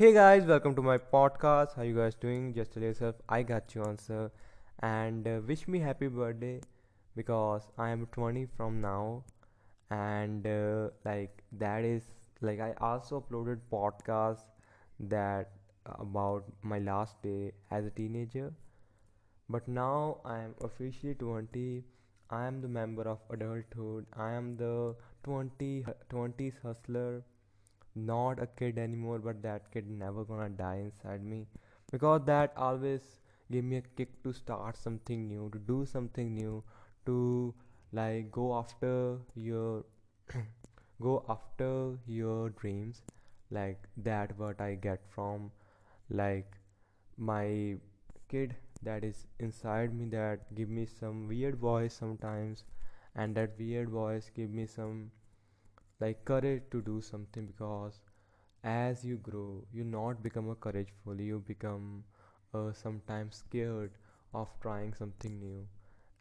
Hey guys, welcome to my podcast. How you guys doing? Just tell yourself I got you answer and uh, wish me happy birthday because I am 20 from now and uh, like that is like I also uploaded podcast that about my last day as a teenager but now I am officially 20. I am the member of adulthood. I am the 20 20s hustler not a kid anymore but that kid never gonna die inside me. Because that always give me a kick to start something new to do something new to like go after your go after your dreams. Like that what i get from like my kid that is inside me that give me some weird voice sometimes. And that weird voice give me some like courage to do something because as you grow you not become a courageful you become uh, sometimes scared of trying something new.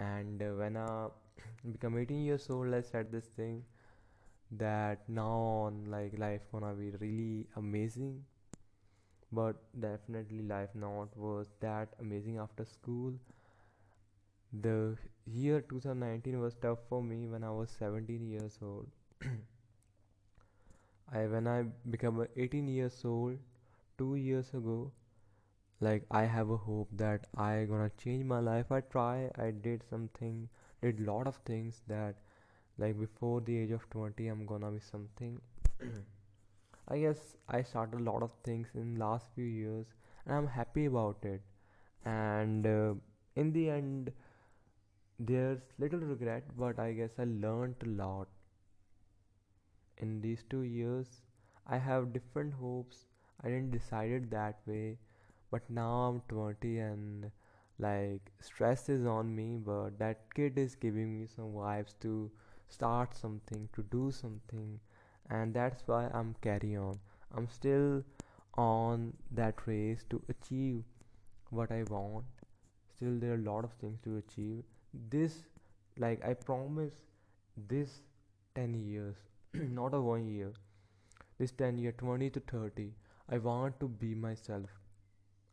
And uh, when i become 18 years old i said this thing that now on like life gonna be really amazing but definitely life not was that amazing after school. The year 2019 was tough for me when i was 17 years old I when I become 18 years old, two years ago, like I have a hope that I gonna change my life. I try, I did something, did lot of things that like before the age of 20 I'm gonna be something. I guess I started a lot of things in last few years and I'm happy about it. And uh, in the end, there's little regret, but I guess I learned a lot in these two years i have different hopes. I didn't decide it that way but now i'm 20 and like stress is on me but that kid is giving me some vibes to start something to do something and that's why i'm carry on. I'm still on that race to achieve what i want. Still there are a lot of things to achieve. This like i promise this 10 years not a one year. This 10 year 20 to 30 i want to be myself.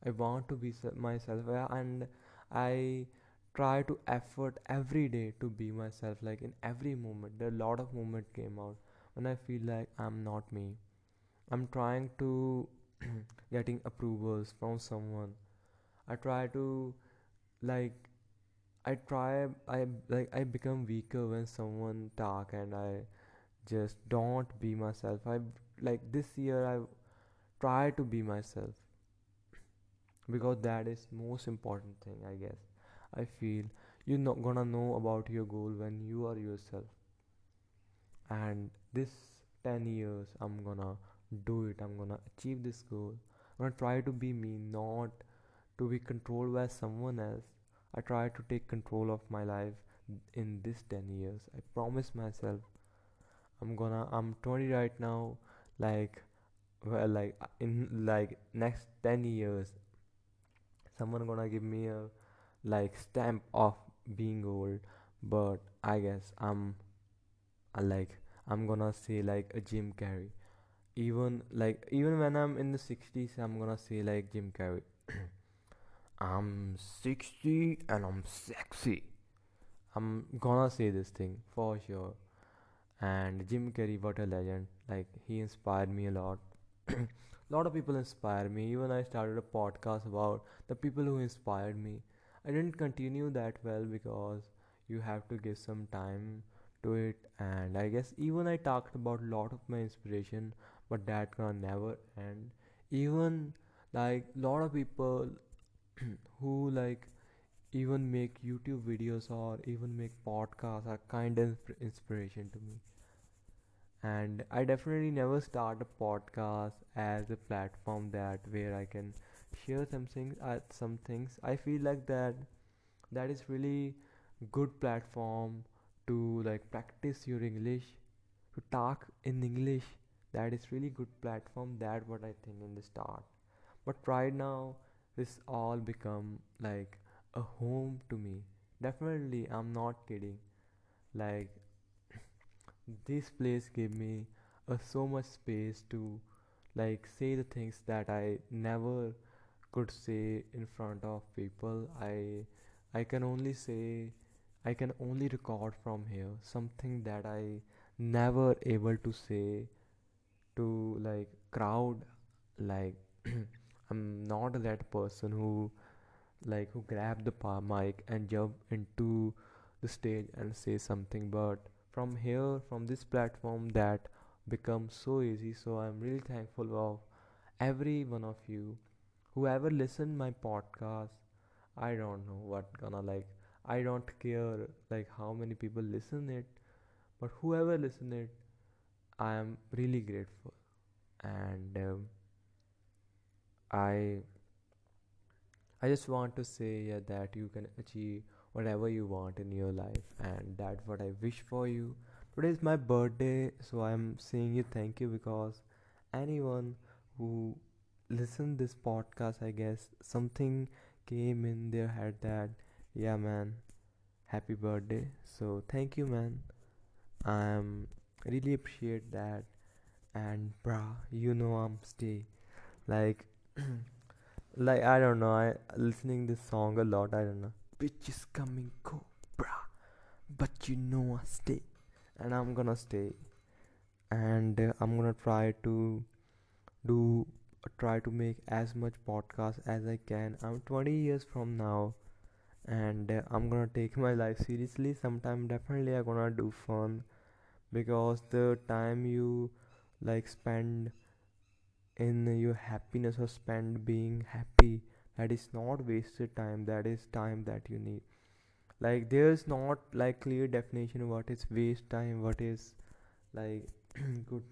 I want to be myself. And i try to effort every day to be myself like in every moment. There are a lot of moment came out when i feel like i'm not me. I'm trying to getting approvals from someone. I try to like i try i like i become weaker when someone talk and i just don't be myself. I like this year i try to be myself because that is most important thing i guess. I feel you're not gonna know about your goal when you are yourself. And this 10 years i'm gonna do it. I'm gonna achieve this goal. I'm gonna try to be me not to be controlled by someone else. I try to take control of my life in this 10 years. I promise myself I'm gonna I'm 20 right now like well like uh, in like next 10 years someone gonna give me a like stamp of being old but I guess I'm uh, like I'm gonna say like a Jim Carrey. Even like even when I'm in the 60s I'm gonna say like Jim Carrey. I'm 60 and I'm sexy. I'm gonna say this thing for sure and Jim Carrey, what a legend! Like he inspired me a lot. a lot of people inspire me. Even I started a podcast about the people who inspired me. I didn't continue that well because you have to give some time to it, and I guess even I talked about a lot of my inspiration, but that can never end. Even like lot of people who like even make YouTube videos or even make podcasts are kind of inspiration to me and i definitely never start a podcast as a platform that where i can share some things uh, some things. I feel like that that is really good platform to like practice your english to talk in english. That is really good platform that what i think in the start. But right now this all become like a home to me. Definitely i'm not kidding. Like this place gave me uh, so much space to like say the things that I never could say in front of people. I I can only say I can only record from here something that I never able to say to like crowd like I'm not that person who like who grab the mic and jump into the stage and say something but from here from this platform that becomes so easy. So i'm really thankful of every one of you whoever listened my podcast. I don't know what gonna like i don't care like how many people listen it but whoever listen it i am really grateful. And um, i I just want to say yeah, that you can achieve whatever you want in your life, and that's what I wish for you. Today is my birthday, so I'm saying you thank you because anyone who listened this podcast, I guess something came in their head that yeah, man, happy birthday. So thank you, man. I'm really appreciate that, and brah, you know I'm stay like. Like I don't know, I listening this song a lot. I don't know. Bitch is coming, cobra, but you know I stay, and I'm gonna stay, and uh, I'm gonna try to do try to make as much podcast as I can. I'm 20 years from now, and uh, I'm gonna take my life seriously. Sometime definitely I'm gonna do fun because the time you like spend in your happiness or spend being happy that is not wasted time that is time that you need like there's not like clear definition what is waste time what is like good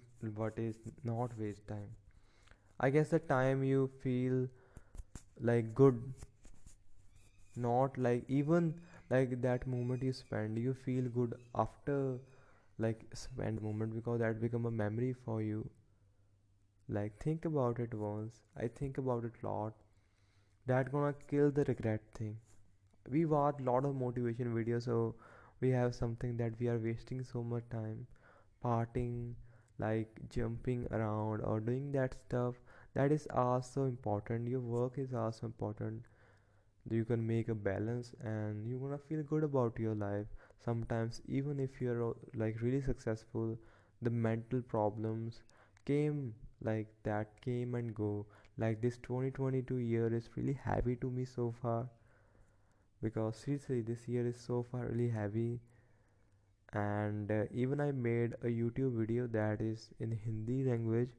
what is not waste time i guess the time you feel like good not like even like that moment you spend you feel good after like spend moment because that become a memory for you like think about it once. I think about it a lot. That gonna kill the regret thing. We watch lot of motivation videos, so we have something that we are wasting so much time partying, like jumping around or doing that stuff. That is also important. Your work is also important. You can make a balance and you're gonna feel good about your life. Sometimes even if you're like really successful, the mental problems came like that came and go like this 2022 year is really heavy to me so far. Because seriously this year is so far really heavy. And uh, even i made a youtube video that is in hindi language.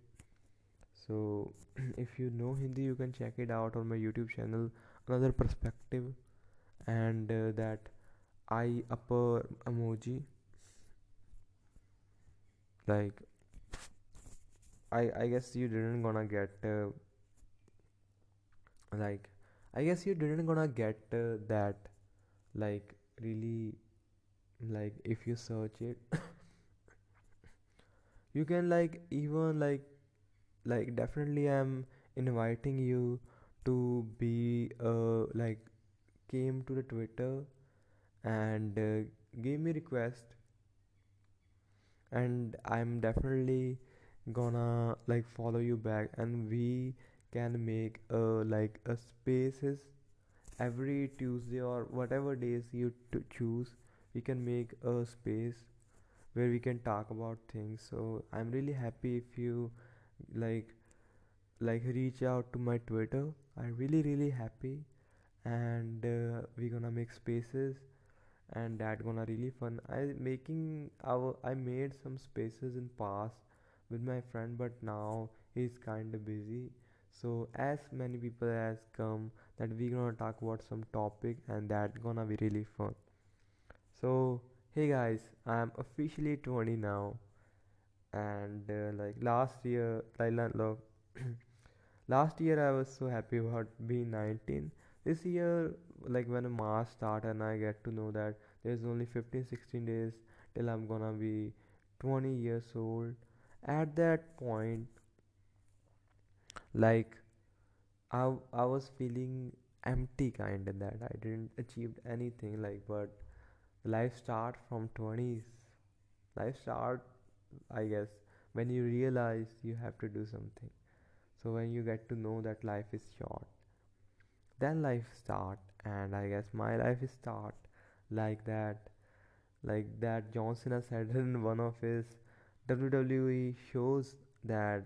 So if you know hindi you can check it out on my youtube channel another perspective. And uh, that eye upper emoji. Like I I guess you didn't gonna get uh, like I guess you didn't gonna get uh, that like really like if you search it. You can like even like like definitely I'm inviting you to be uh like came to the Twitter and uh, gave me request. And I'm definitely gonna like follow you back. And we can make a like a spaces every tuesday or whatever days you to choose we can make a space where we can talk about things. So i'm really happy if you like like reach out to my twitter. I'm really really happy and uh, we're gonna make spaces and that gonna really fun. I making our i made some spaces in past with my friend but now he's kind of busy so as many people has come that we gonna talk about some topic and that gonna be really fun. So hey guys i'm officially 20 now. And uh, like last year like look last year i was so happy about being 19 this year like when march start and i get to know that there's only 15 16 days till i'm gonna be 20 years old. At that point like I, I was feeling empty kind of that. I didn't achieve anything like but life start from 20s life start I guess when you realize you have to do something. So when you get to know that life is short then life start. And i guess my life is start like that like that john cena said in one of his wwe shows that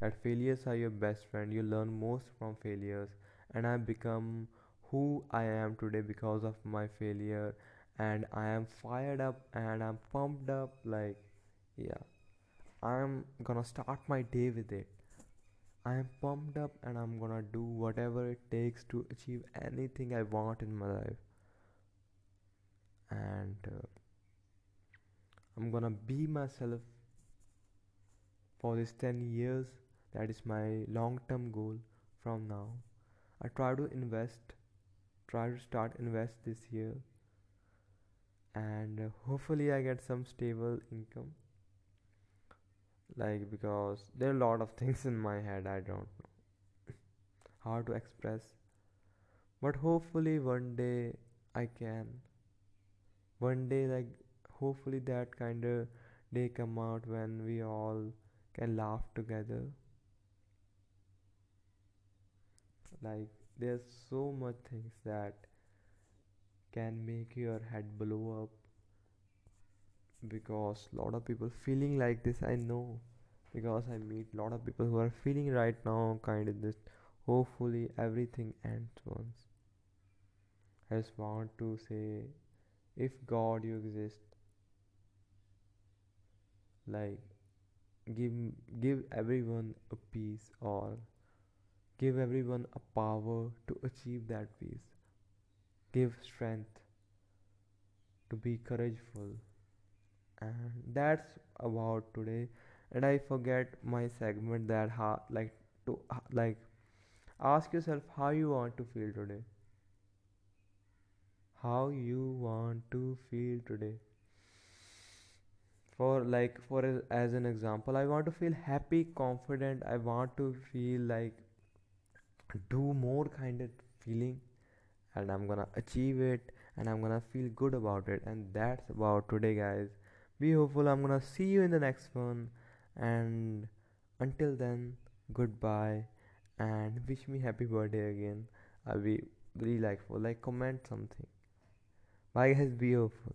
that failures are your best friend. You learn most from failures. And I've become who i am today because of my failure. And i am fired up and i'm pumped up like yeah. I'm gonna start my day with it. I am pumped up and i'm gonna do whatever it takes to achieve anything i want in my life. And uh, i'm gonna be myself for these 10 years that is my long term goal from now. I try to invest try to start invest this year and uh, hopefully i get some stable income. Like because there are a lot of things in my head i don't know how to express. But hopefully one day i can. One day like hopefully that kind of day come out when we all can laugh together like there's so much things that can make your head blow up because lot of people feeling like this i know. Because i meet lot of people who are feeling right now kind of this hopefully everything ends once. I just want to say if god you exist like give give everyone a peace or give everyone a power to achieve that peace. Give strength to be courageful. And that's about today. And i forget my segment that how like to like ask yourself how you want to feel today. How you want to feel today. For like for as an example i want to feel happy confident. I want to feel like do more kind of feeling and i'm gonna achieve it and i'm gonna feel good about it. And that's about today guys. Be hopeful. I'm gonna see you in the next one. And until then goodbye. And wish me happy birthday again. I'll be really like for like comment something. Bye guys. Be hopeful